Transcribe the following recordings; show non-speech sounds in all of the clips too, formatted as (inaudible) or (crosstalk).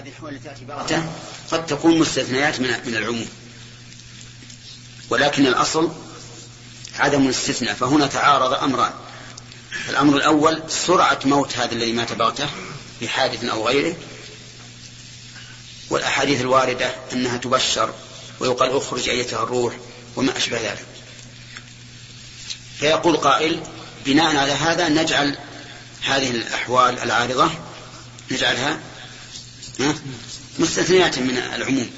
هذه الأحوال التي تأتي بغتة قد تكون مستثنيات من من العموم. ولكن الأصل عدم الاستثناء فهنا تعارض أمران. الأمر الأول سرعة موت هذا الذي مات بغتة بحادث أو غيره. والأحاديث الواردة أنها تبشر ويقال اخرج أيتها الروح وما أشبه ذلك. فيقول قائل بناء على هذا نجعل هذه الأحوال العارضة نجعلها مستثنيات من العموم.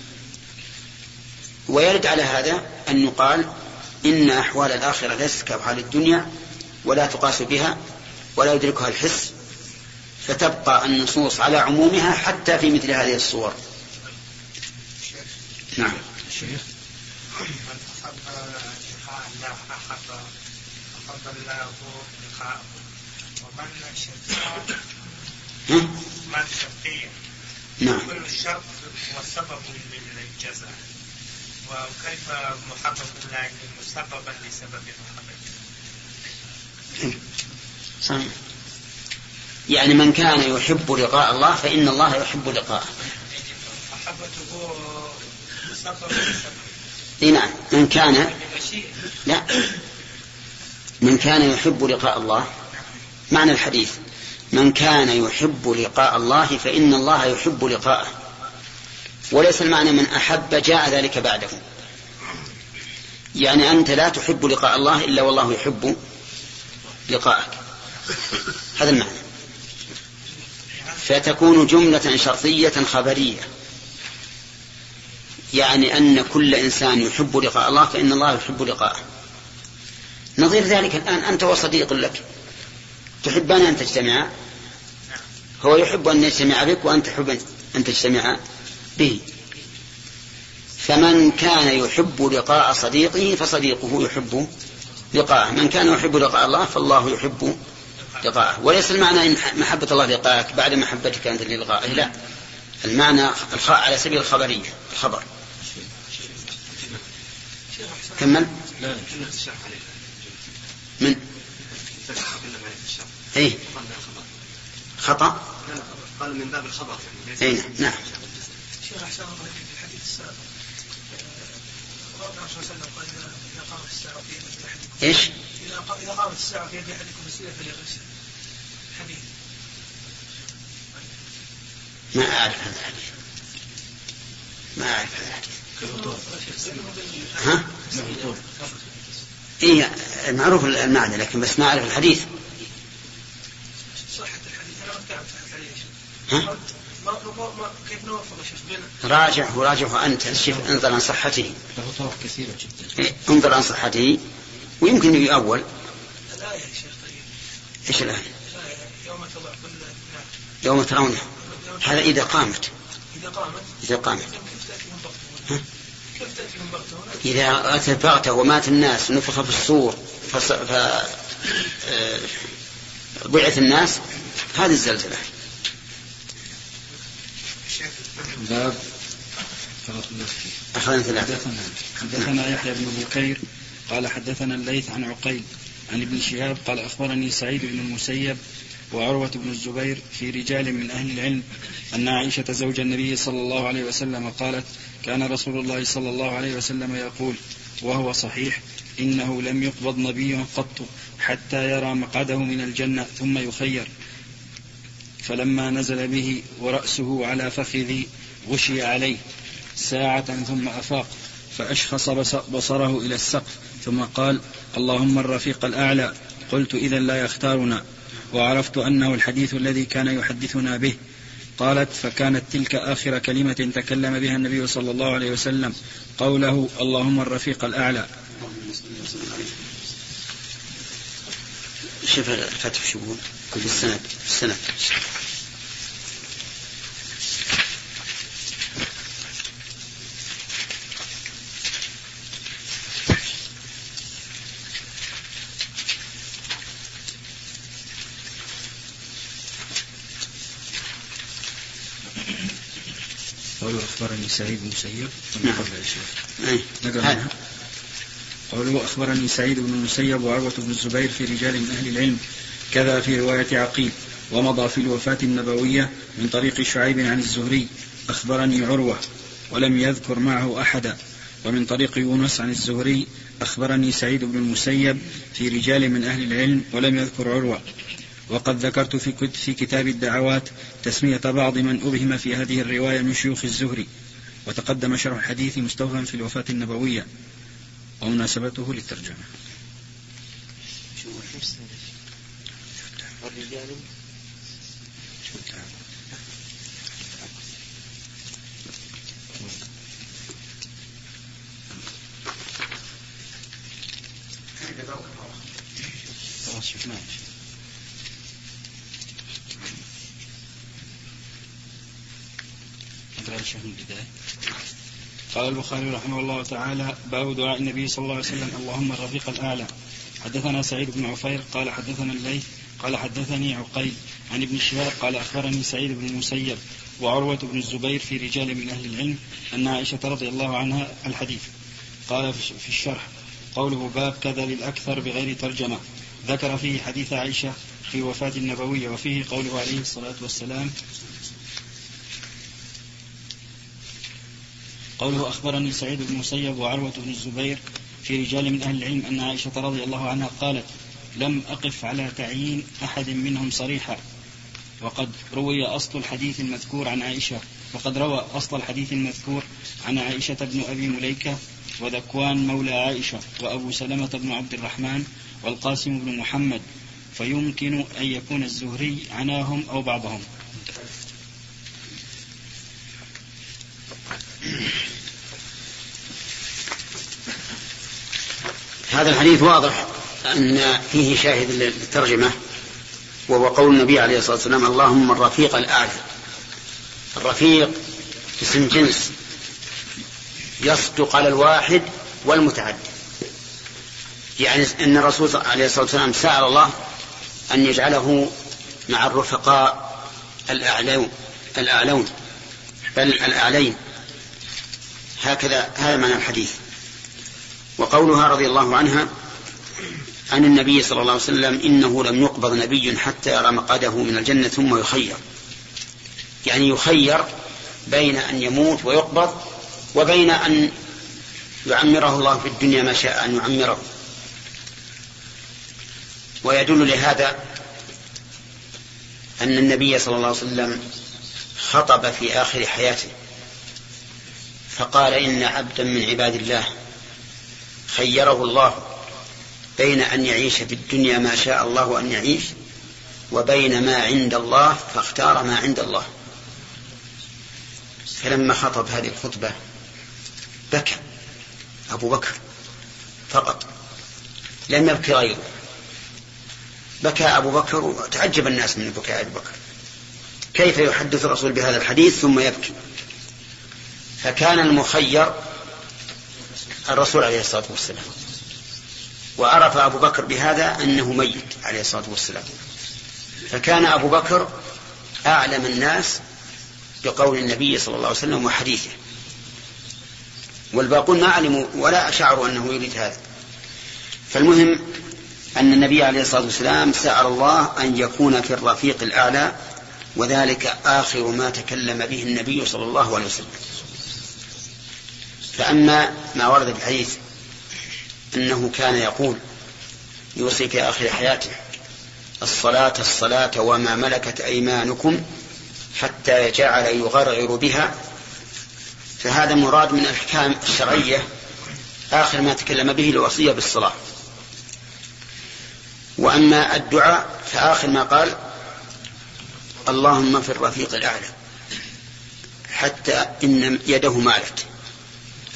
ويرد على هذا أن يقال إن أحوال الآخرة ليست كأحوال الدنيا ولا تقاس بها ولا يدركها الحس فتبقى النصوص على عمومها حتى في مثل هذه الصور. نعم. شيخ. أحب الله لقاءه ومن شقي من شقي؟ نعم. كل الشرط هو سبب للجزاء وكيف محبة الله مسببا لسبب محبته صحيح. يعني من كان يحب لقاء الله فإن الله يحب لقاءه. محبته مسبب اي نعم. من كان لا. من كان يحب لقاء الله معنى الحديث. من كان يحب لقاء الله فإن الله يحب لقاءه. وليس المعنى من أحب جاء ذلك بعده. يعني أنت لا تحب لقاء الله إلا والله يحب لقاءك. هذا المعنى. فتكون جملة شرطية خبرية. يعني أن كل إنسان يحب لقاء الله فإن الله يحب لقاءه. نظير ذلك الآن. أنت وصديق لك. تحبان أن تجتمعا؟ هو يحب أن يجتمع بك وأنت تحب أن تجتمع به. فمن كان يحب لقاء صديقه فصديقه يحب لقاءه. من كان يحب لقاء الله فالله يحب لقاءه. وليس المعنى إن محبة الله لقاءك بعد محبتك أنت للقائه لا. المعنى الخاء على سبيل الخبرية الخبر. كمل. من؟ اي خطأ؟ قال من باب الخبر يعني اي نعم. شيخ أحسن الله في الحديث. السابق الرسول صلى الله عليه وسلم قال إذا قامت الساعة في يد احدكم إيش؟ إذا قامت الساعة في يد احدكم السيره فليغسل. حديث. ما أعرف هذا الحديث. ما أعرف هذا الحديث. ها؟ إيه معروف المعنى لكن بس ما أعرف الحديث صحة الحديث أنا ها؟ كيف نوفق راجع وراجعه أنت شوف انظر عن صحته له طرق كثيرة جدا انظر عن صحته ويمكن يؤول الآية يا شيخ طيب إيش الآية؟ يوم تضع كل يوم ترونه هذا إذا قامت إذا قامت إذا قامت ها؟ إذا أتى بغتة ومات الناس ونفخ في الصور. ف... آه، بعث الناس هذه الزلزلة باب أخذنا ثلاثة حدثنا يحيى بن بكير قال حدثنا الليث عن عقيل عن ابن شهاب قال أخبرني سعيد بن المسيب وعروة بن الزبير في رجال من أهل العلم أن عائشة زوج النبي صلى الله عليه وسلم قالت كان رسول الله صلى الله عليه وسلم يقول وهو صحيح إنه لم يقبض نبي قط حتى يرى مقعده من الجنة ثم يخير. فلما نزل به ورأسه على فخذي غشي عليه ساعة ثم أفاق فأشخص بصره إلى السقف ثم قال اللهم الرفيق الأعلى. قلت إذا لا يختارنا. وعرفت أنه الحديث الذي كان يحدثنا به. قالت فكانت تلك آخر كلمة تكلم بها النبي صلى الله عليه وسلم. قوله اللهم الرفيق الأعلى. شوف الفتح شو في السند السند أخبرني سعيد بن مسيب. نعم. نقرأ قوله أخبرني سعيد بن المسيب وعروة بن الزبير في رجال من أهل العلم كذا في رواية عقيل ومضى في الوفاة النبوية من طريق شعيب عن الزهري أخبرني عروة ولم يذكر معه أحدا. ومن طريق يونس عن الزهري أخبرني سعيد بن المسيب في رجال من أهل العلم ولم يذكر عروة. وقد ذكرت في كتاب الدعوات تسمية بعض من أبهم في هذه الرواية من شيوخ الزهري وتقدم شرح الحديث مستوفا في الوفاة النبوية ومناسبته للترجمة خلاص شفناه قال البخاري رحمه الله تعالى باب دعاء النبي صلى الله عليه وسلم. اللهم الرفيق الاعلى حدثنا سعيد بن عفير قال حدثنا الليث قال حدثني عقيل عن ابن شهاب قال أخبرني سعيد بن المسيب وعروة بن الزبير في رجال من أهل العلم أن عائشة رضي الله عنها الحديث. قال في الشرح قوله باب كذا للأكثر بغير ترجمة. ذكر فيه حديث عائشة في وفاة النبوية وفيه قوله عليه الصلاة والسلام قوله أخبرني سعيد بن المسيب وعروة بن الزبير في رجال من أهل العلم أن عائشة رضي الله عنها قالت لم أقف على تعيين أحد منهم صريحا. وقد روي أصل الحديث المذكور عن عائشة وقد روى أصل الحديث المذكور عن عائشة بن أبي مليكة وذكوان مولى عائشة وأبو سلمة بن عبد الرحمن والقاسم بن محمد فيمكن أن يكون الزهري عناهم أو بعضهم. هذا الحديث واضح أن فيه شاهد للترجمة وهو قول النبي عليه الصلاة والسلام اللهم الرفيق الأعلى الرفيق اسم جنس يصدق على الواحد والمتعدد. يعني أن الرسول عليه الصلاة والسلام سأل الله أن يجعله مع الرفقاء الأعلون الأعلون بل الأعلين. هكذا هذا معنى الحديث. وقولها رضي الله عنها عن النبي صلى الله عليه وسلم إنه لم يقبض نبي حتى يرى مقعده من الجنة ثم يخير. يعني يخير بين أن يموت ويقبض وبين أن يعمره الله في الدنيا ما شاء أن يعمره. ويدل لهذا أن النبي صلى الله عليه وسلم خطب في آخر حياته فقال إن عبدا من عباد الله خيره الله بين أن يعيش في الدنيا ما شاء الله أن يعيش وبين ما عند الله فاختار ما عند الله. فلما خطب هذه الخطبة بكى أبو بكر فقط لم يبكي غيره بكى أبو بكر وتعجب الناس من بكاء أبو بكر. كيف يحدث الرسول بهذا الحديث؟ ثم يبكي. فكان المخير الرسول عليه الصلاة والسلام. وعرف أبو بكر بهذا أنه ميت عليه الصلاة والسلام. فكان أبو بكر أعلم الناس بقول النبي صلى الله عليه وسلم وحديثه. والباقون ما علموا ولا شعروا أنه يريد هذا. فالمهم أن النبي عليه الصلاة والسلام سأل الله أن يكون في الرفيق الأعلى وذلك آخر ما تكلم به النبي صلى الله عليه وسلم. فأما ما ورد في الحديث أنه كان يقول يوصي في آخر حياته الصلاة الصلاة وما ملكت أيمانكم حتى جعل يغرغر بها فهذا مراد من الأحكام الشرعية آخر ما تكلم به الوصية بالصلاة. وأما الدعاء فآخر ما قال اللهم في الرفيق الأعلى حتى إن يده مالت.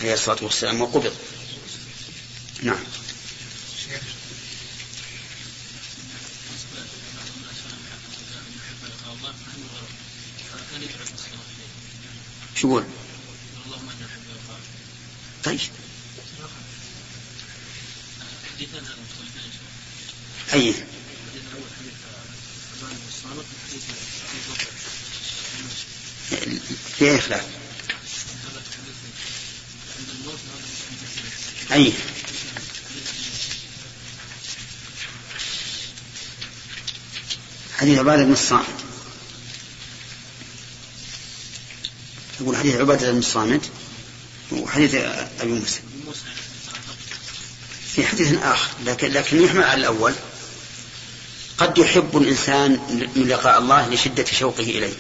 عليه الصلاة والسلام وقبض. نعم. شو يقول؟ طيب. أي. في إخلاف أي. حديث عبادة بن الصامت. يقول حديث عبادة بن الصامت وحديث أبي موسى. في حديث آخر لكن لكن يحمل على الأول. قد يحب الإنسان من لقاء الله لشدة شوقه إليه.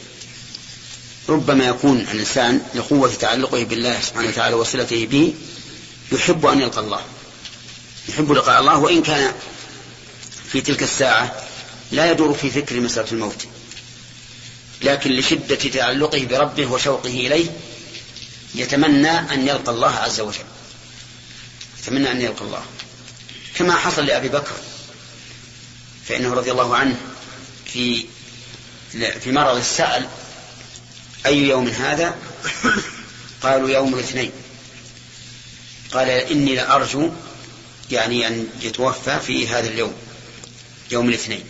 ربما يكون الإنسان لقوة تعلقه بالله سبحانه وتعالى وصلته به يحب أن يلقى الله. يحب لقاء الله وإن كان في تلك الساعة لا يدور في فكر مسألة الموت. لكن لشدة تعلقه بربه وشوقه إليه يتمنى أن يلقى الله عز وجل. يتمنى أن يلقى الله. كما حصل لأبي بكر فإنه رضي الله عنه في في مرض السأل أي يوم هذا؟ قالوا يوم الاثنين. قال إني لأرجو يعني أن يتوفى في هذا اليوم يوم الاثنين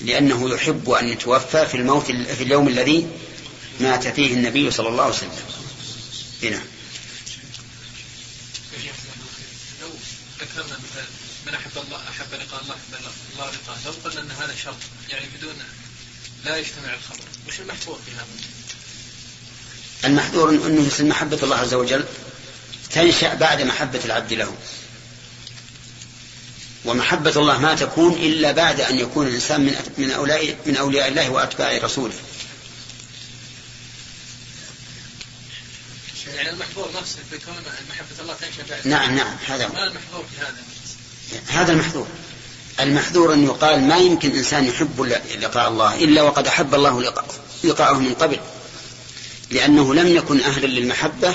لأنه يحب أن يتوفى في الموت في اليوم الذي مات فيه النبي صلى الله عليه وسلم هنا لو ذكرنا مثلا من أحب الله أحب لقاء الله أحب الله لقاءه لو قلنا أن هذا شرط يعني بدون لا يجتمع الخبر وش المحفوظ في هذا؟ المحذور أنه يصل محبة الله عز وجل تنشأ بعد محبة العبد له ومحبة الله ما تكون إلا بعد أن يكون الإنسان من من أولياء من أولياء الله وأتباع رسوله. يعني المحظور نفسه بكون محبة الله تنشأ بعد نعم نعم هذا ما المحظور في هذا؟ هذا المحذور. المحذور أن يقال ما يمكن إنسان يحب لقاء الله إلا وقد أحب الله لقاءه من قبل لأنه لم يكن أهلا للمحبة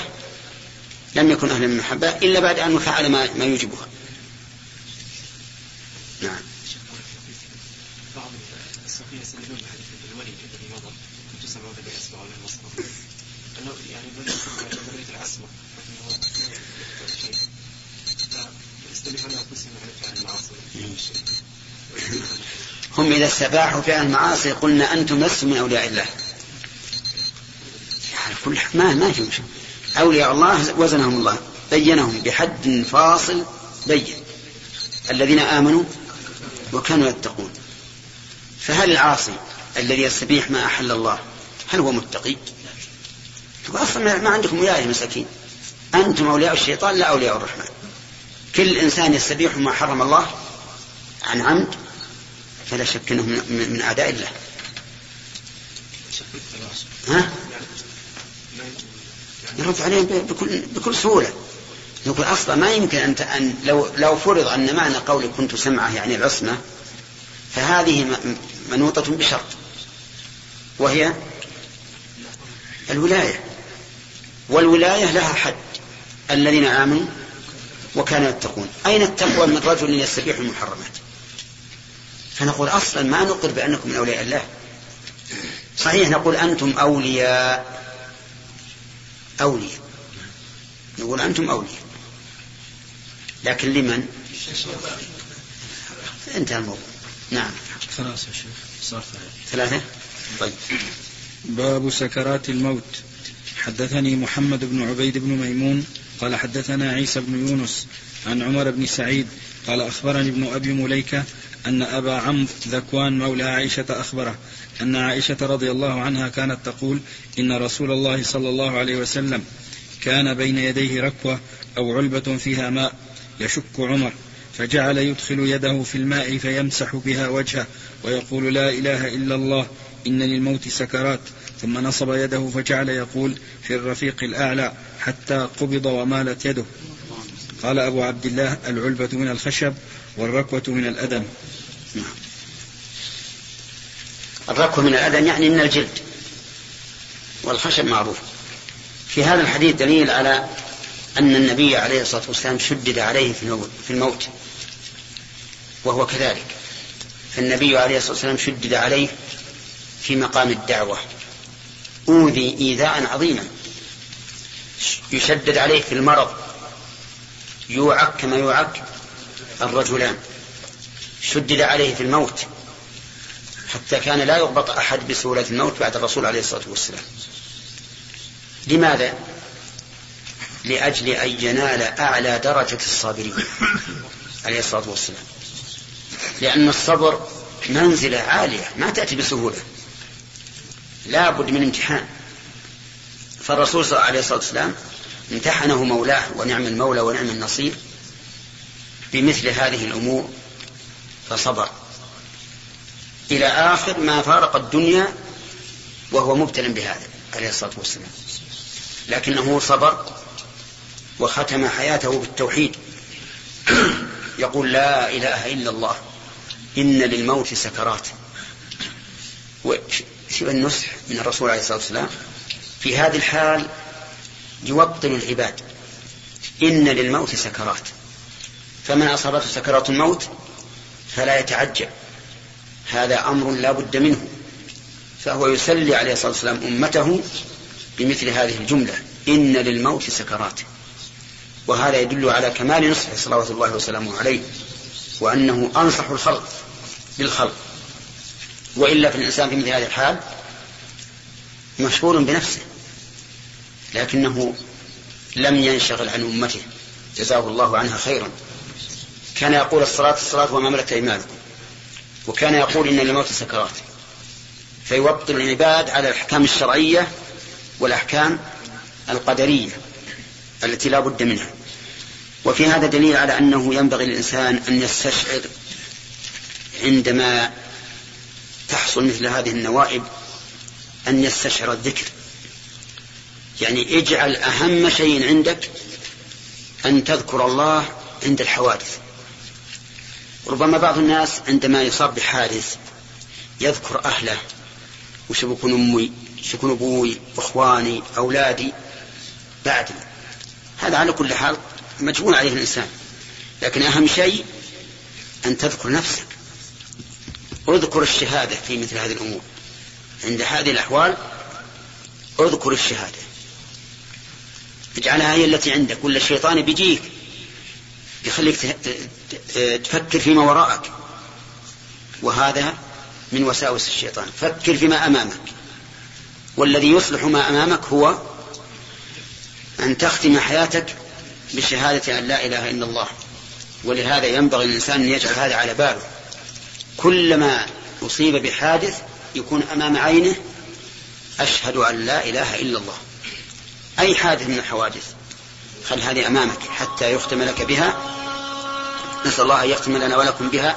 لم يكن أهلا للمحبة إلا بعد أن فعل ما, ما يوجبها. نعم. بعض يستدلون بحديث الولي الذي مضى أنه يعني العصمة هم إذا استباحوا فعل المعاصي قلنا أنتم لستم من أولياء الله. يعني كل ما ما في أولياء الله وزنهم الله. بينهم بحد فاصل بين. الذين آمنوا وكانوا يتقون. فهل العاصي الذي يستبيح ما أحل الله هل هو متقي؟ أصلا ما عندكم ولاية مساكين. أنتم أولياء الشيطان لا أولياء الرحمن. كل إنسان يستبيح ما حرم الله عن عمد فلا شك أنه من أعداء الله. ها؟ يرد عليهم بكل, بكل سهولة. يقول أصلا ما يمكن أن, أن لو, لو فرض أن معنى قولي كنت سمعه يعني العصمة فهذه منوطة بشرط وهي الولاية. والولاية لها حد الذين آمنوا وكانوا يتقون. أين التقوى من رجل يستبيح المحرمات؟ فنقول أصلا ما نقر بأنكم من أولياء الله. صحيح نقول أنتم أولياء أولياء نقول أنتم أولياء لكن لمن؟ انتهى الموضوع. نعم. ثلاثة شيخ. صار ثلاثة؟ طيب. باب سكرات الموت. حدثني محمد بن عبيد بن ميمون. قال حدثنا عيسى بن يونس عن عمر بن سعيد. قال أخبرني ابن أبي مليكة أن أبا عمرو ذكوان مولى عائشة أخبره أن عائشة رضي الله عنها كانت تقول إن رسول الله صلى الله عليه وسلم كان بين يديه ركوة أو علبة فيها ماء يشك عمر فجعل يدخل يده في الماء فيمسح بها وجهه ويقول لا إله إلا الله إن للموت سكرات. ثم نصب يده فجعل يقول في الرفيق الأعلى حتى قبض ومالت يده. قال أبو عبد الله العلبة من الخشب والركوة من الأدم الركوة من الأدم يعني من الجلد والخشب معروف. في هذا الحديث دليل على أن النبي عليه الصلاة والسلام شدد عليه في الموت وهو كذلك. فالنبي عليه الصلاة والسلام شدد عليه في مقام الدعوة. أوذي إيذاء عظيما. يشدد عليه في المرض. يوعك كما يوعك الرجلان. شدد عليه في الموت حتى كان لا يربط أحد بسهولة الموت بعد الرسول عليه الصلاة والسلام. لماذا؟ لأجل أن ينال أعلى درجة الصابرين عليه الصلاة والسلام. لأن الصبر منزلة عالية ما تأتي بسهولة. لا بد من امتحان. فالرسول صلى الله عليه الصلاة والسلام امتحنه مولاه ونعم المولى ونعم النصير بمثل هذه الأمور فصبر. إلى آخر ما فارق الدنيا وهو مبتلى بهذا عليه الصلاة والسلام. لكنه صبر وختم حياته بالتوحيد. يقول لا إله إلا الله إن للموت سكرات. شوف النصح من الرسول عليه الصلاة والسلام؟ في هذه الحال يوطن العباد إن للموت سكرات. فمن أصابته سكرات الموت فلا يتعجل هذا أمر لا بد منه. فهو يسلي عليه الصلاة والسلام أمته بمثل هذه الجملة. إن للموت سكرات. وهذا يدل على كمال نصحه صلوات الله وسلامه عليه وأنه أنصح الخلق بالخلق. وإلا في الإنسان في مثل هذه الحال مشغول بنفسه لكنه لم ينشغل عن أمته. جزاه الله عنها خيرا. كان يقول الصلاة الصلاة وما ملكت أيمانكم. وكان يقول إن للموت سكرات. فيوطن العباد على الأحكام الشرعية والأحكام القدرية التي لا بد منها. وفي هذا دليل على أنه ينبغي للإنسان أن يستشعر عندما تحصل مثل هذه النوائب أن يستشعر الذكر. يعني اجعل أهم شيء عندك أن تذكر الله عند الحوادث. ربما بعض الناس عندما يصاب بحادث يذكر أهله وش بكون أمي؟ وش بكون أبوي؟ إخواني أولادي؟ بعدي هذا على كل حال مجبول عليه الإنسان. لكن أهم شيء أن تذكر نفسك. اذكر الشهادة في مثل هذه الأمور. عند هذه الأحوال اذكر الشهادة. اجعلها هي التي عندك. ولا الشيطان بيجيك. يخليك تفكر فيما وراءك. وهذا من وساوس الشيطان. فكر فيما أمامك. والذي يصلح ما أمامك هو أن تختم حياتك بشهادة أن لا إله إلا الله. ولهذا ينبغي الإنسان أن يجعل هذا على باله. كلما أصيب بحادث يكون أمام عينه أشهد أن لا إله إلا الله. أي حادث من الحوادث؟ خل هذه أمامك حتى يختم لك بها. نسأل الله أن يختم لنا ولكم بها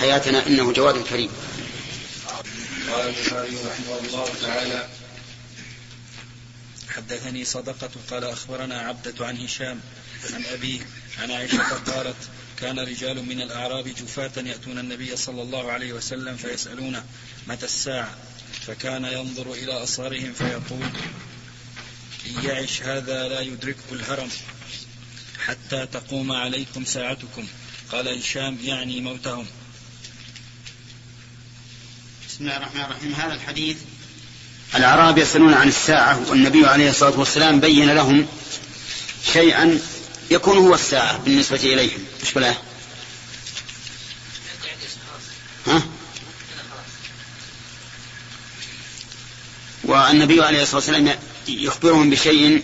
حياتنا إنه جواد كريم. قال البخاري رحمه الله تعالى حدثني صدقة قال أخبرنا عبدة عن هشام عن أبيه عن عائشة قالت كان رجال من الأعراب جفاة يأتون النبي صلى الله عليه وسلم فيسألونه متى الساعة؟ فكان ينظر إلى أصارهم فيقول إن يعش هذا لا يدركه الهرم حتى تقوم عليكم ساعتكم. قال هشام يعني موتهم. بسم الله الرحمن الرحيم. هذا الحديث الأعراب يسألون عن الساعة والنبي عليه الصلاة والسلام بين لهم شيئا يكون هو الساعة بالنسبة إليهم. مش بلا؟ ها؟ والنبي عليه الصلاة والسلام يخبرهم بشيء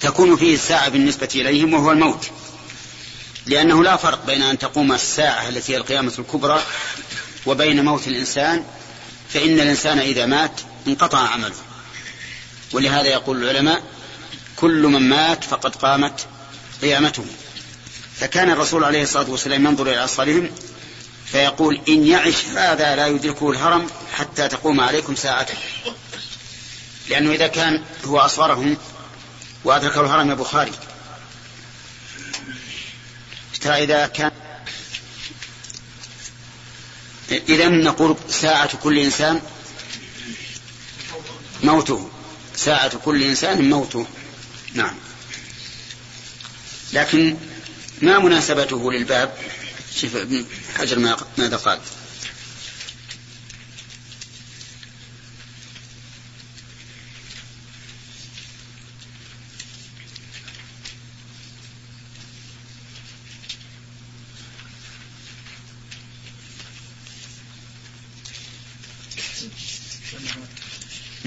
تكون فيه الساعة بالنسبة إليهم وهو الموت. لأنه لا فرق بين أن تقوم الساعة التي هي القيامة الكبرى وبين موت الإنسان فإن الإنسان إذا مات انقطع عمله. ولهذا يقول العلماء كل من مات فقد قامت قيامته. فكان الرسول عليه الصلاة والسلام ينظر إلى أصالهم فيقول إن يعش هذا لا يدركه الهرم حتى تقوم عليكم ساعته. لأنه إذا كان هو أصغرهم وأدركه الهرم يا بخاري. ترى إذا كان إذا نقول ساعة كل إنسان موته. ساعة كل إنسان موته. نعم. لكن ما مناسبته للباب؟ شوف ابن حجر ماذا قال؟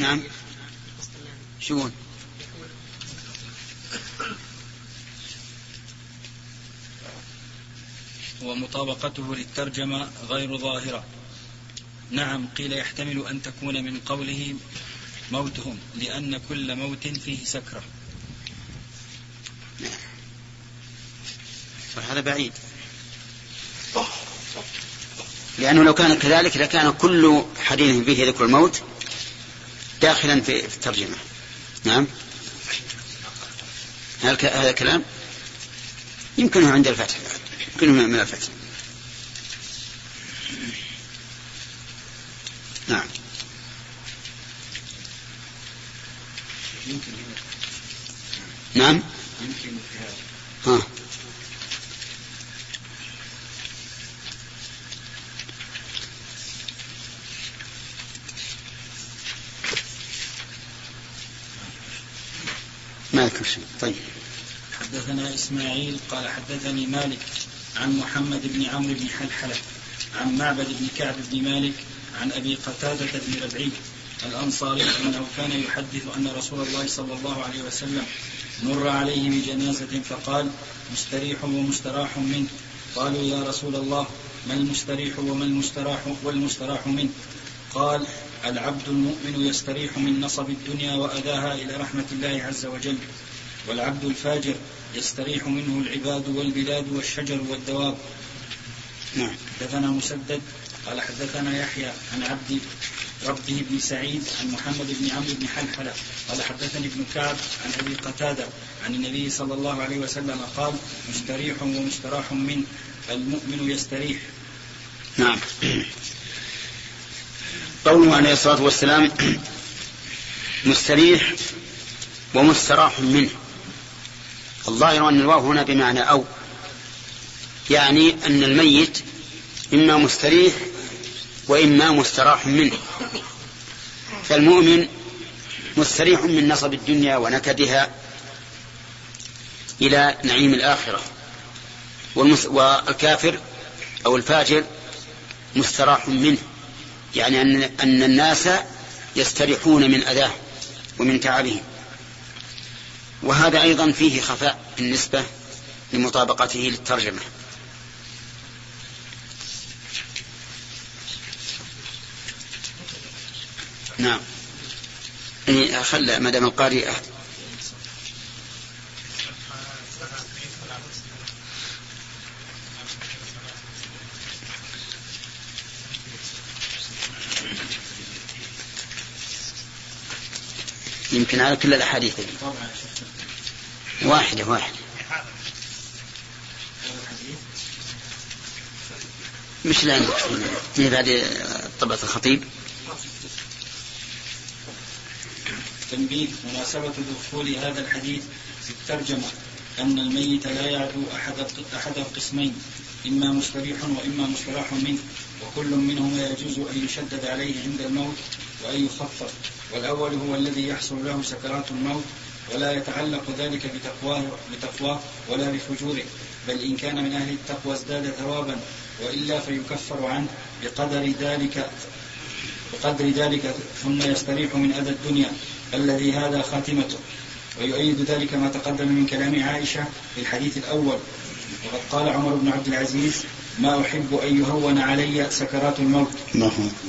نعم. شون ومطابقته للترجمة غير ظاهرة. نعم قيل يحتمل أن تكون من قوله موتهم لأن كل موت فيه سكرة. هذا بعيد. لأنه لو كان كذلك لكان كل حديث فيه ذكر الموت داخلا في الترجمة. نعم. هذا كلام يمكنه عند الفتح. يمكنه من الفتح. نعم. نعم. ها. شيء طيب. حدثنا إسماعيل قال حدثني مالك عن محمد بن عمرو بن حلحلة عن معبد بن كعب بن مالك عن أبي قتادة بن ربعي الأنصاري أنه كان يحدث أن رسول الله صلى الله عليه وسلم مر عليه بجنازة فقال مستريح ومستراح منه. قالوا يا رسول الله ما المستريح وما المستراح والمستراح منه؟ قال العبد المؤمن يستريح من نصب الدنيا وأذاها إلى رحمة الله عز وجل. والعبد الفاجر يستريح منه العباد والبلاد والشجر والدواب. نعم. حدثنا مسدد قال حدثنا يحيى عن عبد ربه بن سعيد عن محمد بن عمرو بن حلحلة قال حدثني ابن كعب عن أبي قتادة عن النبي صلى الله عليه وسلم قال مستريح ومستراح منه المؤمن يستريح. نعم. قوله عليه الصلاة والسلام مستريح ومستراح منه. الظاهر أن الواو هنا بمعنى أو. يعني أن الميت إما مستريح وإما مستراح منه. فالمؤمن مستريح من نصب الدنيا ونكدها إلى نعيم الآخرة. والكافر أو الفاجر مستراح منه. يعني أن, الناس يستريحون من أذاه ومن تعبه وهذا أيضا فيه خفاء بالنسبة لمطابقته للترجمة. نعم. يعني خلى مدام القارئ يمكن على كل الأحاديث. واحدة واحدة. مش لا من بعد طبعة الخطيب. تنبيه مناسبة دخول هذا الحديث في الترجمة أن الميت لا يعدو أحد أحد القسمين إما مستريح وإما مستراح منه وكل منهما يجوز أن يشدد عليه عند الموت وأن يخفف. والأول هو الذي يحصل له سكرات الموت ولا يتعلق ذلك بتقواه, بتقواه ولا بفجوره. بل إن كان من أهل التقوى ازداد ثوابا وإلا فيكفر عنه بقدر ذلك بقدر ذلك ثم يستريح من أذى الدنيا الذي هذا خاتمته. ويؤيد ذلك ما تقدم من كلام عائشة في الحديث الأول. وقد قال عمر بن عبد العزيز ما أحب أن يهون علي سكرات الموت.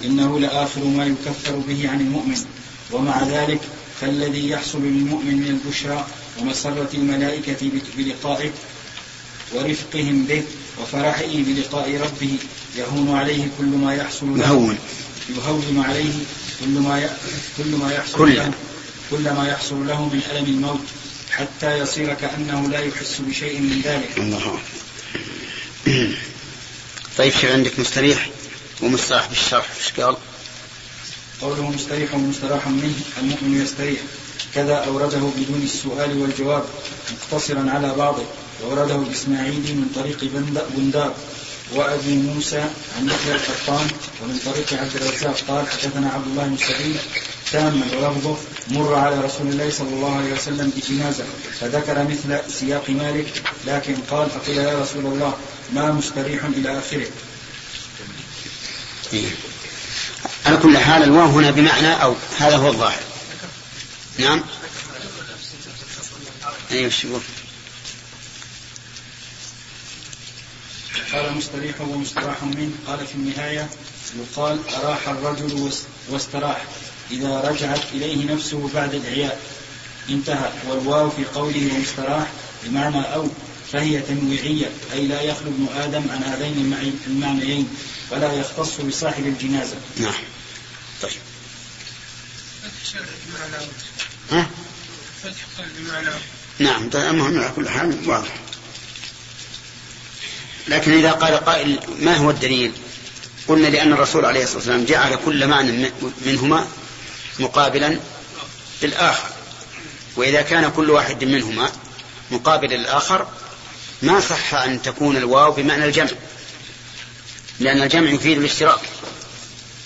إنه لآخر ما يكفر به عن المؤمن. ومع ذلك فالذي يحصل للمؤمن من البشرى ومسرة الملائكة بلقائه ورفقهم به وفرحه بلقاء ربه يهون عليه كل ما يحصل له. يهون. يهون عليه كل ما كل ما يحصل كل. له. كل ما يحصل له من ألم الموت حتى يصير كأنه لا يحس بشيء من ذلك. الله. طيب شو عندك مستريح؟ ومستراح بالشرح إيش قال؟ قوله مستريح ومستراح منه المؤمن يستريح. كذا أورده بدون السؤال والجواب مقتصرا على بعضه. وأورده الإسماعيلي من طريق بندار وأبي موسى عن يحيى القطان ومن طريق عبد الرزاق قال حدثنا عبد الله بن سعيد تاما ولفظه مر على رسول الله صلى الله عليه وسلم بجنازة فذكر مثل سياق مالك لكن قال فقيل يا رسول الله ما مستريح إلى آخره. إيه. كل حال الواو هنا بمعنى أو هذا هو الظاهر. نعم. أيوة شوف قال مستريح ومستراح منه. قال في النهاية يقال أراح الرجل واستراح. إذا رجعت إليه نفسه بعد العياء. انتهى. والواو في قوله ومستراح بمعنى أو فهي تنويعية. أي لا يخلو ابن آدم عن هذين المعنيين ولا يختص بصاحب الجنازة. نعم. طيب. ها؟ نعم المهم على كل حال واضح. لكن إذا قال قائل ما هو الدليل؟ قلنا لأن الرسول عليه الصلاة والسلام جعل كل معنى منهما مقابلا للآخر. وإذا كان كل واحد منهما مقابل للآخر ما صح أن تكون الواو بمعنى الجمع لأن الجمع يفيد الاشتراك.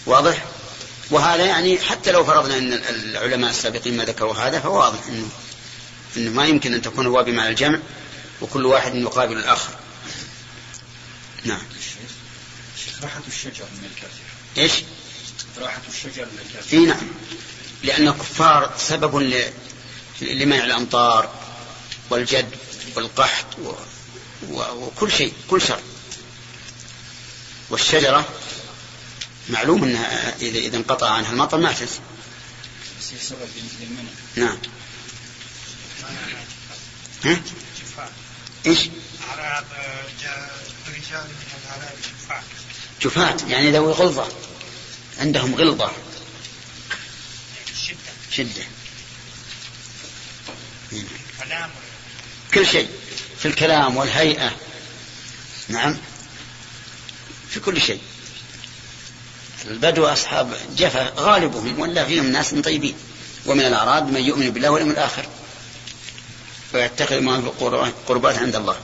واضح؟ وهذا يعني حتى لو فرضنا أن العلماء السابقين ما ذكروا هذا فواضح أنه, إنه ما يمكن أن تكون الواو بمعنى الجمع وكل واحد يقابل الآخر. نعم. راحة الشجر من الكافر. إيش؟ راحة الشجر من الكافر. إي نعم. لأن الكفار سبب لمنع الأمطار والجد والقحط و... و... وكل شيء كل شر. والشجرة معلوم أنها إذا إذا انقطع عنها المطر ما تنسى. سبب نعم. ها؟ إيش؟ جفاة يعني ذوي غلظة. عندهم غلظة. شدة. شدة. كل شيء. في الكلام والهيئة. نعم. في كل شيء. البدو أصحاب جفا غالبهم ولا فيهم ناس طيبين. ومن الأعراب من يؤمن بالله واليوم الآخر. ويتخذ ما في القربات عند الله.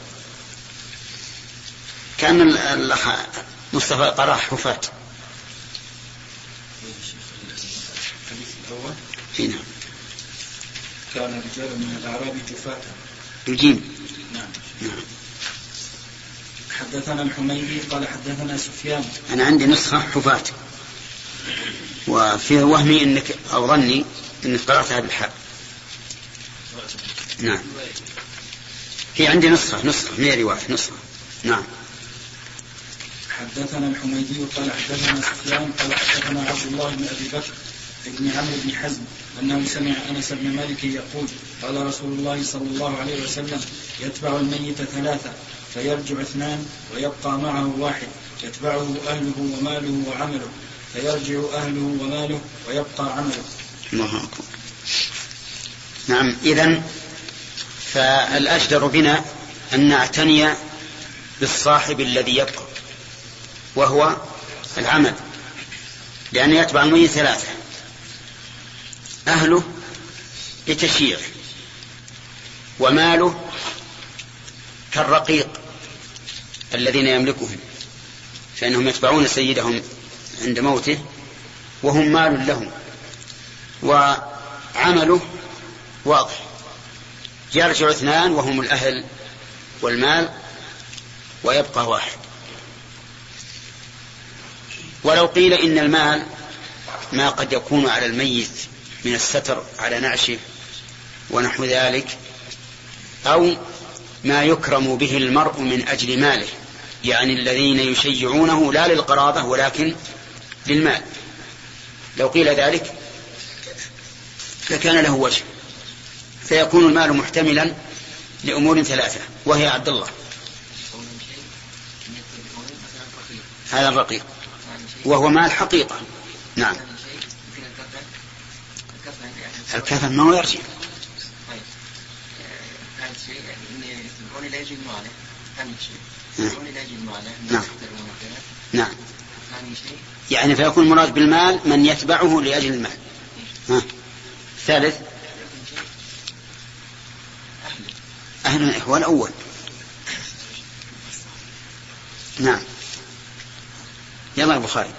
كان الأخ مصطفى قرأ حفاة نعم. كان رجال من الأعراب جفاة. الجيم. نعم. نعم. حدثنا الحميدي قال حدثنا سفيان. أنا عندي نسخة حفاة. وفي وهمي إنك أو ظني إنك قرأتها بالحاء. نعم. هي عندي نسخة نسخة من رواية نسخة. نعم. حدثنا الحميدي قال حدثنا سفيان قال حدثنا عبد الله بن أبي بكر بن عمرو بن حزم أنه سمع أنس بن مالك يقول قال رسول الله صلى الله عليه وسلم يتبع الميت ثلاثة فيرجع اثنان ويبقى معه واحد يتبعه أهله وماله وعمله. فيرجع أهله وماله ويبقى عمله. الله أكبر. نعم اذا فالاشجر بنا أن نعتني بالصاحب الذي يبقى وهو العمل لأن يتبع الميت ثلاثة أهله لتشييع وماله كالرقيق الذين يملكهم فإنهم يتبعون سيدهم عند موته وهم مال لهم وعمله واضح. يرجع اثنان وهم الأهل والمال ويبقى واحد. ولو قيل إن المال ما قد يكون على الميت من الستر على نعشه ونحو ذلك أو ما يكرم به المرء من أجل ماله يعني الذين يشيعونه لا للقرابة ولكن للمال. لو قيل ذلك لكان له وجه. فيكون المال محتملا لأمور ثلاثة وهي عبد الله. هذا الرقيق. وهو مال حقيقة. نعم. الكفن ما هو يرجع. نعم. نعم. يعني فيكون المراد بالمال من يتبعه لأجل المال. ها. ثالث. أهل هو الأول. نعم. يلا البخاري.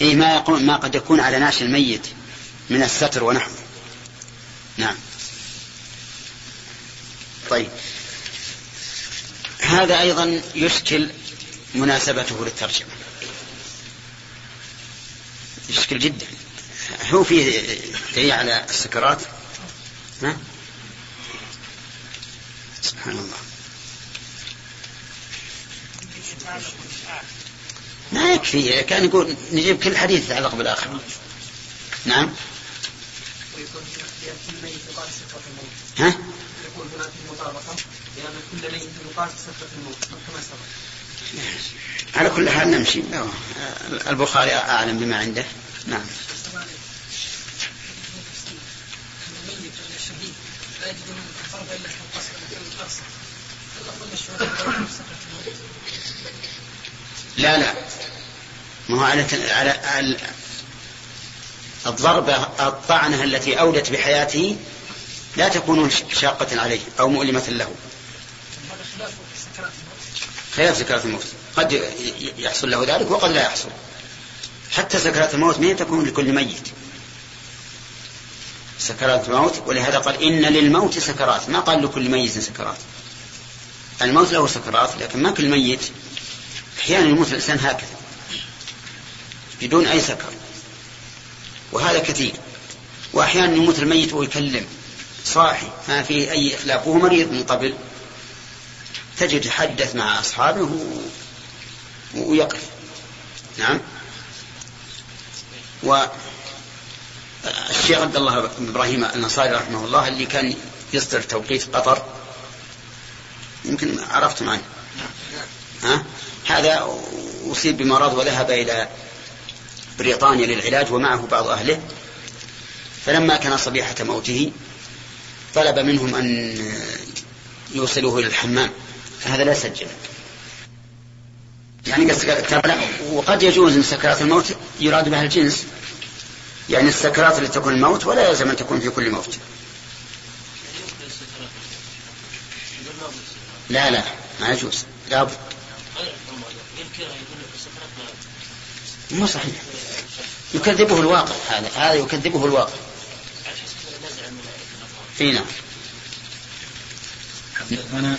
إيه ما يقول ما قد يكون على ناش الميت من الستر ونحوه. نعم. طيب. هذا أيضا يشكل مناسبته للترجمة. يشكل جدا. هو فيه دليل على السكرات؟ ها؟ سبحان الله. ما يكفي. كان يقول نجيب كل حديث يتعلق بالآخر. نعم. ها؟ يكون هناك مطابقة لأن كل ميت يقال سكرة الموت. كما سبق على كل حال نمشي. البخاري أعلم بما عنده. نعم. لا لا. ما هو على على الضربة الطعنة التي أودت بحياته لا تكون شاقة عليه أو مؤلمة له هذا خلاف سكرات الموت خلاف سكرات الموت. قد يحصل له ذلك وقد لا يحصل. حتى سكرات الموت ما تكون لكل ميت. سكرات الموت ولهذا قال إن للموت سكرات. ما قال لكل ميت سكرات. الموت له سكرات لكن ما كل ميت. أحيانا يموت الإنسان هكذا بدون أي سكر. وهذا كثير. وأحيانا يموت الميت ويكلم. صاحي ما فيه أي إخلاف وهو مريض من قبل. تجد يتحدث مع أصحابه و... ويقف. نعم. والشيخ عبد الله بن إبراهيم الأنصاري رحمه الله اللي كان يصدر توقيت قطر. يمكن عرفتم عنه ها؟ هذا أصيب بمرض وذهب إلى بريطانيا للعلاج ومعه بعض أهله. فلما كان صبيحة موته طلب منهم أن يوصلوه إلى الحمام. فهذا لا سجل. يعني وقد يجوز إن سكرات الموت يراد بها الجنس. يعني السكرات التي تكون الموت ولا يلزم أن تكون في كل موت. لا لا ما يجوز. لابد مو صحيح. يكذبه الواقع هذا. هذا يكذبه الواقع. إي نعم. حدثنا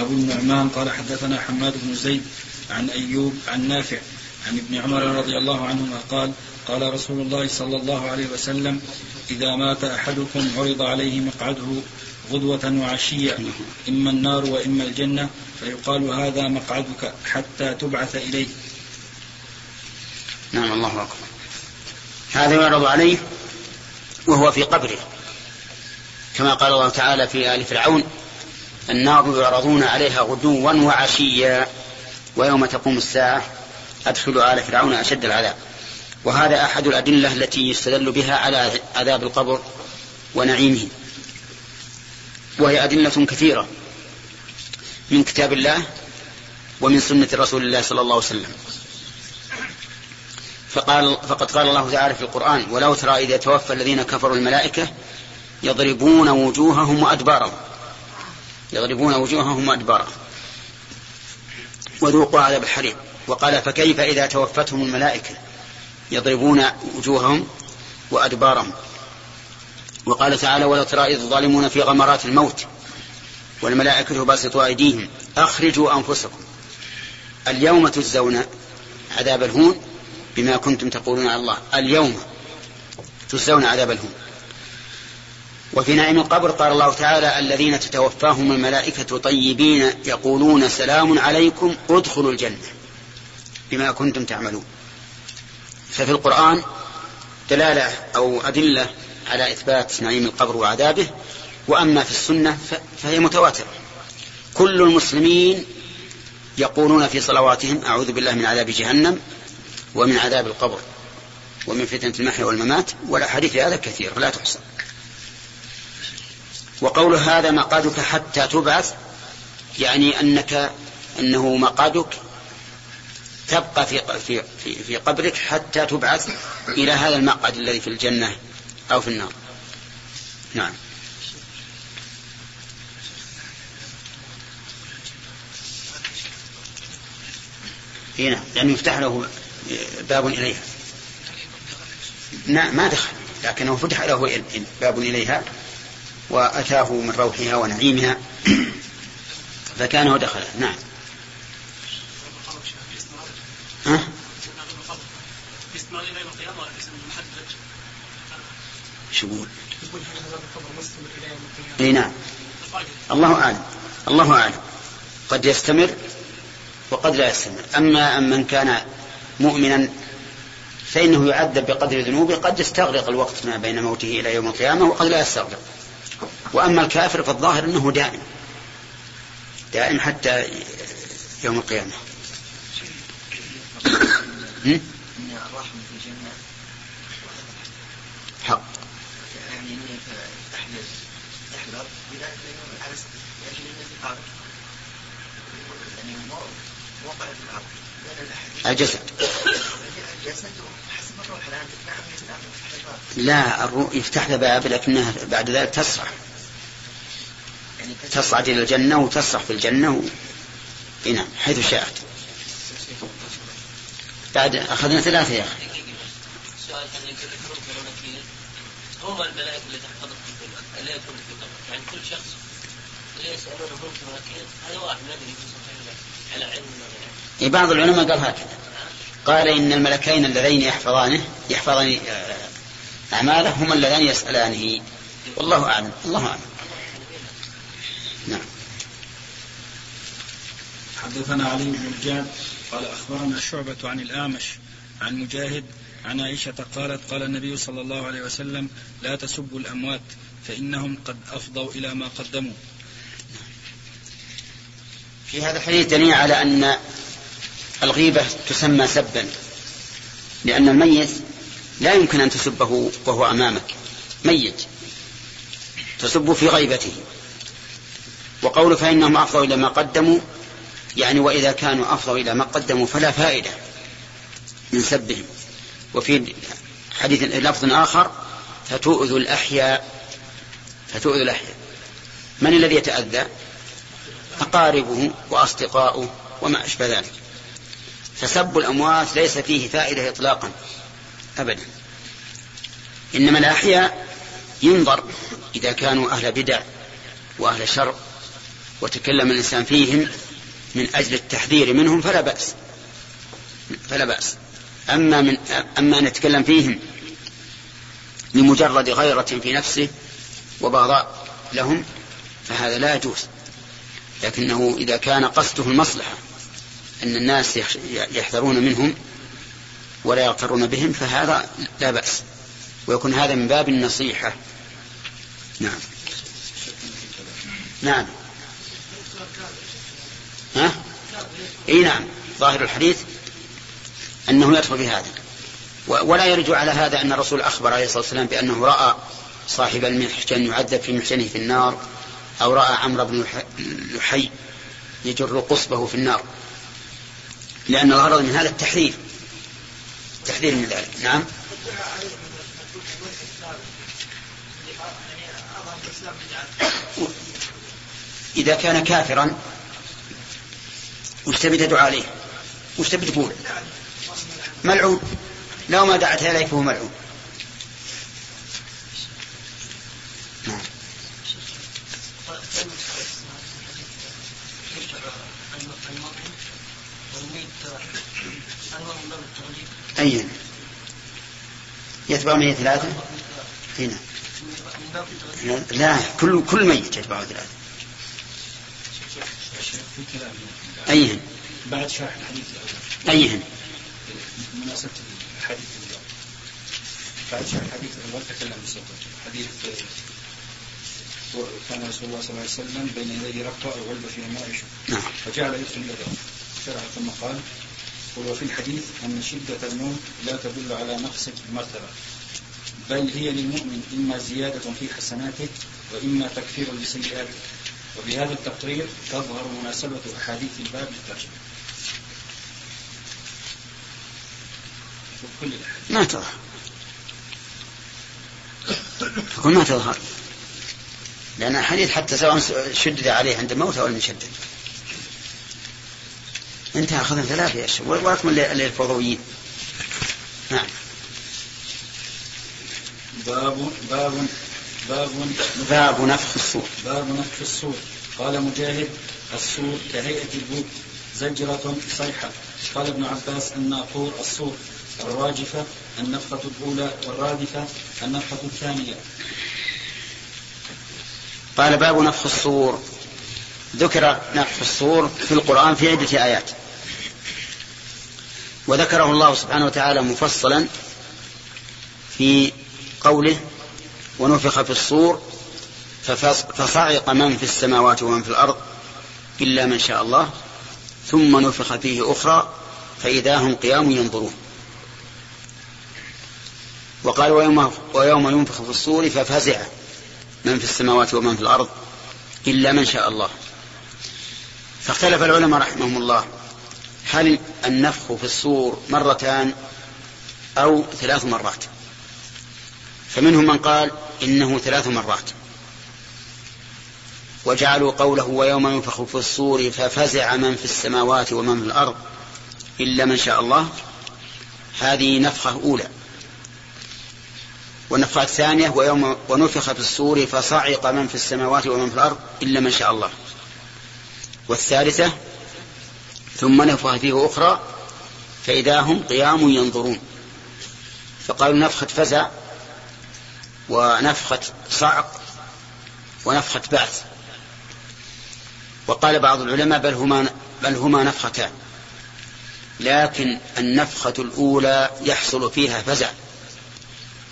أبو النعمان قال حدثنا حماد بن زيد عن أيوب عن نافع عن ابن عمر رضي الله عنهما قال قال رسول الله صلى الله عليه وسلم إذا مات أحدكم عرض عليه مقعده غدوة وعشية إما النار وإما الجنة فيقال هذا مقعدك حتى تبعث إليه. نعم الله أكبر. هذا يعرض عليه وهو في قبره كما قال الله تعالى في آل فرعون النار يعرضون عليها غدوا وعشيا ويوم تقوم الساعة أدخلوا آل فرعون أشد العذاب. وهذا أحد الأدلة التي يستدل بها على عذاب القبر ونعيمه. وهي أدلة كثيرة من كتاب الله ومن سنة رسول الله صلى الله عليه وسلم. فقال فقد قال الله تعالى في القرآن ولو ترى إذا توفى الذين كفروا الملائكة يضربون وجوههم وأدبارهم يضربون وجوههم وأدبارهم وذوقوا عذاب الحريق. وقال فكيف إذا توفتهم الملائكة؟ يضربون وجوههم وأدبارهم. وقال تعالى ولو ترى إذ الظالمون في غمرات الموت والملائكة باسطوا أيديهم. أخرجوا أنفسكم. اليوم تجزون عذاب الهون بما كنتم تقولون على الله. اليوم تجزون عذاب الهون. وفي نعيم القبر قال الله تعالى الذين تتوفاهم الملائكة طيبين يقولون سلام عليكم ادخلوا الجنة بما كنتم تعملون. ففي القرآن دلالة أو أدلة على إثبات نعيم القبر وعذابه وأما في السنة فهي متواترة. كل المسلمين يقولون في صلواتهم أعوذ بالله من عذاب جهنم ومن عذاب القبر ومن فتنة المحيا والممات والأحاديث هذا كثير لا تحصى. وقول هذا مقعدك حتى تبعث يعني أنك أنه مقعدك تبقى في في في, قبرك حتى تبعث إلى هذا المقعد الذي في الجنة أو في النار. نعم. هنا لأنه يفتح له باب إليها ما دخل لكنه فتح له باب إليها وأتاه من روحها ونعيمها. فكان ودخل نعم. ها؟ شو يقول؟ إي نعم. الله أعلم. الله أعلم. قد يستمر وقد لا يستمر. أما من كان مؤمنا فإنه يعذب بقدر ذنوبه قد يستغرق الوقت ما بين موته إلى يوم القيامة وقد لا يستغرق. وأما الكافر فالظاهر أنه دائم. دائم حتى يوم القيامة. حق. يعني الجسد. لا الروح يفتح له باب لكنها بعد ذلك تسرح. تصعد إلى الجنة وتسرح في الجنة و... نعم حيث شاءت. بعد أخذنا ثلاثة يا أخي. هم الملائكة اللي تحفظهم لا يكون في القبر يعني كل شخص اللي يسألونه منكر ونكير هذا واحد ما أدري على علم بعض العلماء قال هكذا. قال إن الملكين اللذين يحفظانه يحفظان آه، أعماله هما اللذان يسألانه. والله أعلم الله أعلم. حدثنا علي بن الجاد قال أخبرنا شعبة عن الأعمش عن مجاهد عن عائشة قالت قال النبي صلى الله عليه وسلم لا تسبوا الأموات فإنهم قد أفضوا إلى ما قدموا. في هذا الحديث دليل على أن الغيبة تسمى سبا لأن الميت لا يمكن أن تسبه وهو أمامك. ميت تسب في غيبته. وقول فإنهم أفضوا إلى ما قدموا يعني وإذا كانوا أفضوا إلى ما قدموا فلا فائدة من سبهم. وفي حديث لفظ آخر فتؤذوا الأحياء. فتؤذوا الأحياء. من الذي يتأذى؟ أقاربه وأصدقاؤه وما أشبه ذلك. فسب الأموات ليس فيه فائدة إطلاقا. أبدا. إنما الأحياء ينظر إذا كانوا أهل بدع وأهل شر وتكلم الإنسان فيهم من أجل التحذير منهم فلا بأس. فلا بأس. أما من أما نتكلم فيهم لمجرد غيرة في نفسه وبغضاء لهم فهذا لا يجوز. لكنه إذا كان قصده المصلحة أن الناس يحذرون منهم ولا يغترون بهم فهذا لا بأس. ويكون هذا من باب النصيحة. نعم. نعم. ها؟ إي نعم. ظاهر الحديث أنه يدخل في هذا. ولا يرجع على هذا أن الرسول أخبر عليه الصلاة والسلام بأنه رأى صاحب المحجن يعذب في محجنه في النار أو رأى عمرو بن لحي يجر قصبه في النار. لأن الغرض من هذا التحذير. التحذير من ذلك. نعم. إذا كان كافرا وش تبي تدعو عليه. وش تبي تقول ملعون. لو ما دعت إليك فهو ملعون. نعم. أي يتبع مية ثلاثة؟ هنا لا كل كل ميت يتبعه ثلاثة. أيهن بعد شرح الحديث. أيهن مناسبة الحديث اليوم. بعد شرح الحديث الأول تكلم بصوته حديث كان رسول الله صلى الله عليه وسلم بين يديه رقة أو علبة فيها ماء نعم. فجعل يدخل يده شرح ثم قال وفي الحديث أن شدة الموت لا تدل على نقص المرتبة بل هي للمؤمن إما زيادة في حسناته وإما تكفير لسيئاته. وبهذا التقرير تظهر مناسبة أحاديث الباب للترجمة. كل ما تظهر. تقول ما تظهر. لأن الحديث حتى سواء شدد عليه عند الموت أو المشدد انتهى أخذنا ثلاثة يا شيخ. وأكمل للفضويين. نعم. باب باب باب باب نفخ الصور باب نفخ الصور قال مجاهد الصور كهيئة البوت زجرة صيحة. قال ابن عباس الناقور الصور الراجفة النفخة الأولى. والرادفة النفخة الثانية. قال باب نفخ الصور. ذكر نفخ الصور في القرآن في عدة آيات. وذكره الله سبحانه وتعالى مفصلا في قوله ونفخ في الصور فصعق من في السماوات ومن في الأرض إلا من شاء الله ثم نفخ فيه أخرى فإذا هم قيام ينظرون. وقال ويوم, ويوم ينفخ في الصور ففزع من في السماوات ومن في الأرض إلا من شاء الله. فاختلف العلماء رحمهم الله هل النفخ في الصور مرتان أو ثلاث مرات؟ فمنهم من قال إنه ثلاث مرات. وجعلوا قوله ويوم ينفخ في الصور ففزع من في السماوات ومن في الأرض إلا من شاء الله. هذه نفخة أولى. والنفخة الثانية ويوم ونفخ في الصور فصعق من في السماوات ومن في الأرض إلا من شاء الله. والثالثة ثم نفخ فيه أخرى فإذا هم قيام ينظرون. فقالوا نفخة فزع ونفخة صعق ونفخة بعث. وقال بعض العلماء بل هما بل هما نفختان. لكن النفخة الأولى يحصل فيها فزع.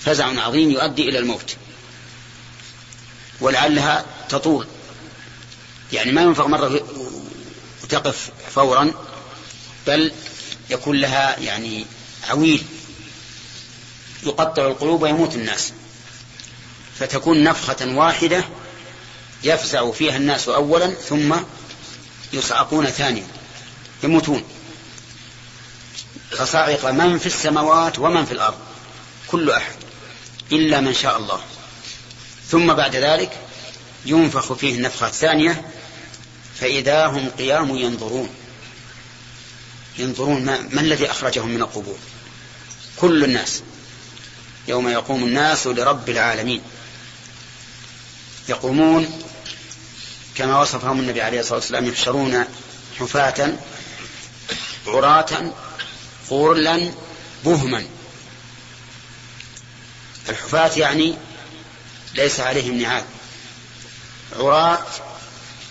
فزع عظيم يؤدي إلى الموت. ولعلها تطول. يعني ما ينفق مرة وتقف فورا بل يكون لها يعني عويل. يقطع القلوب ويموت الناس. فتكون نفخة واحدة يفزع فيها الناس أولا ثم يصعقون ثانيا يموتون. فصعق من في السماوات ومن في الأرض كل أحد إلا من شاء الله. ثم بعد ذلك ينفخ فيه النفخة الثانية فإذا هم قيام ينظرون. ينظرون ما, ما الذي أخرجهم من القبور؟ كل الناس. يوم يقوم الناس لرب العالمين. يقومون كما وصفهم النبي عليه الصلاة والسلام يحشرون حفاة عراة غرلا بهما. الحفاة يعني ليس عليهم نعال. عراة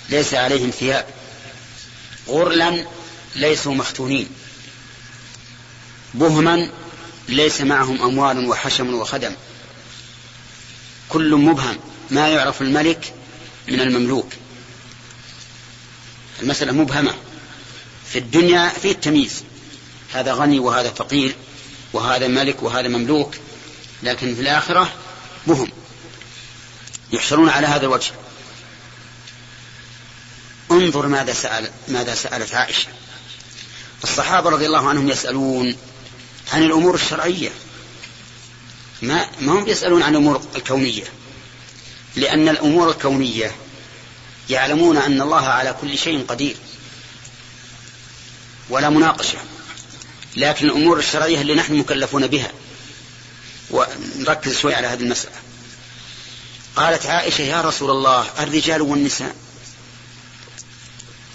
ليس عليهم ثياب. غرلا ليسوا مختونين. بهما ليس معهم أموال وحشم وخدم. كل مبهم. ما يعرف الملك من المملوك. المسألة مبهمة. في الدنيا في التمييز. هذا غني وهذا فقير وهذا ملك وهذا مملوك لكن في الآخرة بهم يحشرون على هذا الوجه. انظر ماذا سأل ماذا سألت عائشة. الصحابة رضي الله عنهم يسألون عن الأمور الشرعية. ما ما هم يسألون عن الأمور الكونية. لأن الأمور الكونية يعلمون أن الله على كل شيء قدير ولا مناقشة. لكن الأمور الشرعية اللي نحن مكلفون بها. ونركز شوي على هذه المسألة. قالت عائشة يا رسول الله الرجال والنساء.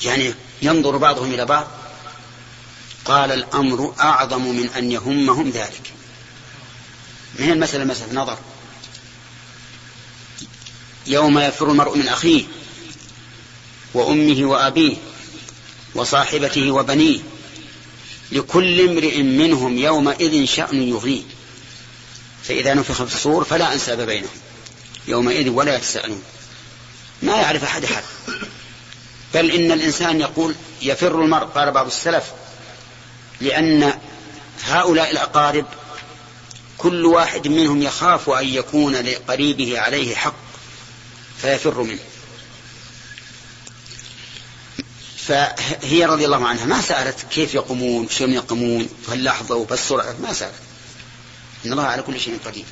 يعني ينظر بعضهم إلى بعض. قال الأمر أعظم من أن يهمهم ذلك. من المسألة؟ مسألة نظر. يوم يفر المرء من أخيه وأمه وأبيه وصاحبته وبنيه لكل امرئ منهم يومئذ شأن يغنيه. فإذا نفخ في الصور فلا أنساب بينهم. يومئذ ولا يتساءلون. ما يعرف أحد أحد. بل إن الإنسان يقول يفر المرء قال بعض السلف لأن هؤلاء الأقارب كل واحد منهم يخاف أن يكون لقريبه عليه حق. فيفر منه. فهي رضي الله عنها ما سألت كيف يقومون شلون يقومون في اللحظة وبالسرعة ما سألت. إن الله على كل شيء قدير.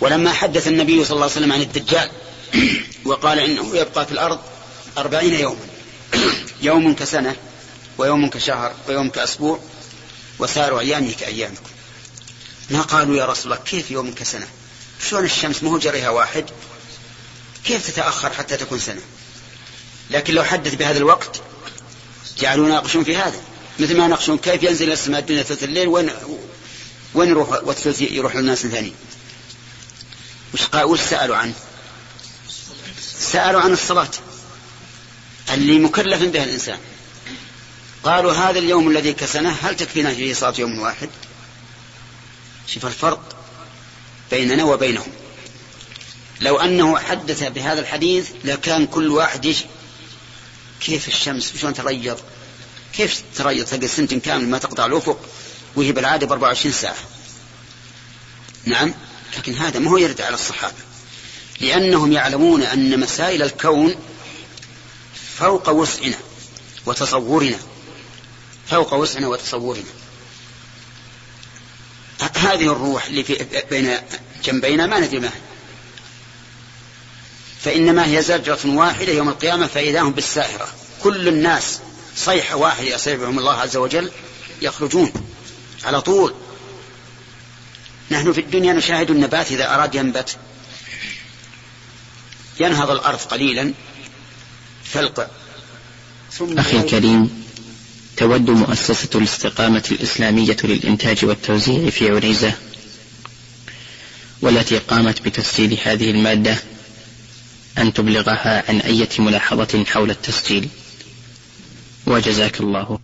ولما حدث النبي صلى الله عليه وسلم عن الدجال (clears throat) وقال إنه يبقى في الأرض أربعين يوما. (clears throat) يوم كسنة ويوم كشهر ويوم كأسبوع وسائر أيامه كأيامكم. ما قالوا يا رسول الله كيف يوم كسنة؟ شلون الشمس؟ مو جريها واحد. كيف تتأخر حتى تكون سنة؟ لكن لو حدث بهذا الوقت جعلوا يناقشون في هذا. مثل ما يناقشون كيف ينزل السماء الدنيا ثلث الليل وين وين يروح والثلث يروح للناس الثانيين وش وش سألوا عنه؟ سألوا عن الصلاة. اللي مكلف بها الإنسان. قالوا هذا اليوم الذي كسنه هل تكفينا فيه صلاة يوم واحد؟ شوف الفرق بيننا وبينهم. لو أنه حدث بهذا الحديث لكان كل واحد يجي كيف الشمس؟ شلون تريض كيف تريض تلقى سنة كامل ما تقطع الأفق وهي بالعادة ب 24 ساعة. نعم لكن هذا ما هو يرد على الصحابة. لأنهم يعلمون أن مسائل الكون فوق وسعنا وتصورنا. فوق وسعنا وتصورنا. هذه الروح اللي في بين جنبينا ما ندري ما هي فإنما هي زجرة واحدة يوم القيامة فإذا هم بالساهرة. كل الناس صيحة واحدة يصيبهم الله عز وجل يخرجون على طول. نحن في الدنيا نشاهد النبات إذا أراد ينبت. ينهض الأرض قليلا فلقع ثم أخي الكريم تود مؤسسة الاستقامة الإسلامية للإنتاج والتوزيع في عنيزة والتي قامت بتسجيل هذه المادة أن تبلغها عن أية ملاحظة حول التسجيل. وجزاك الله.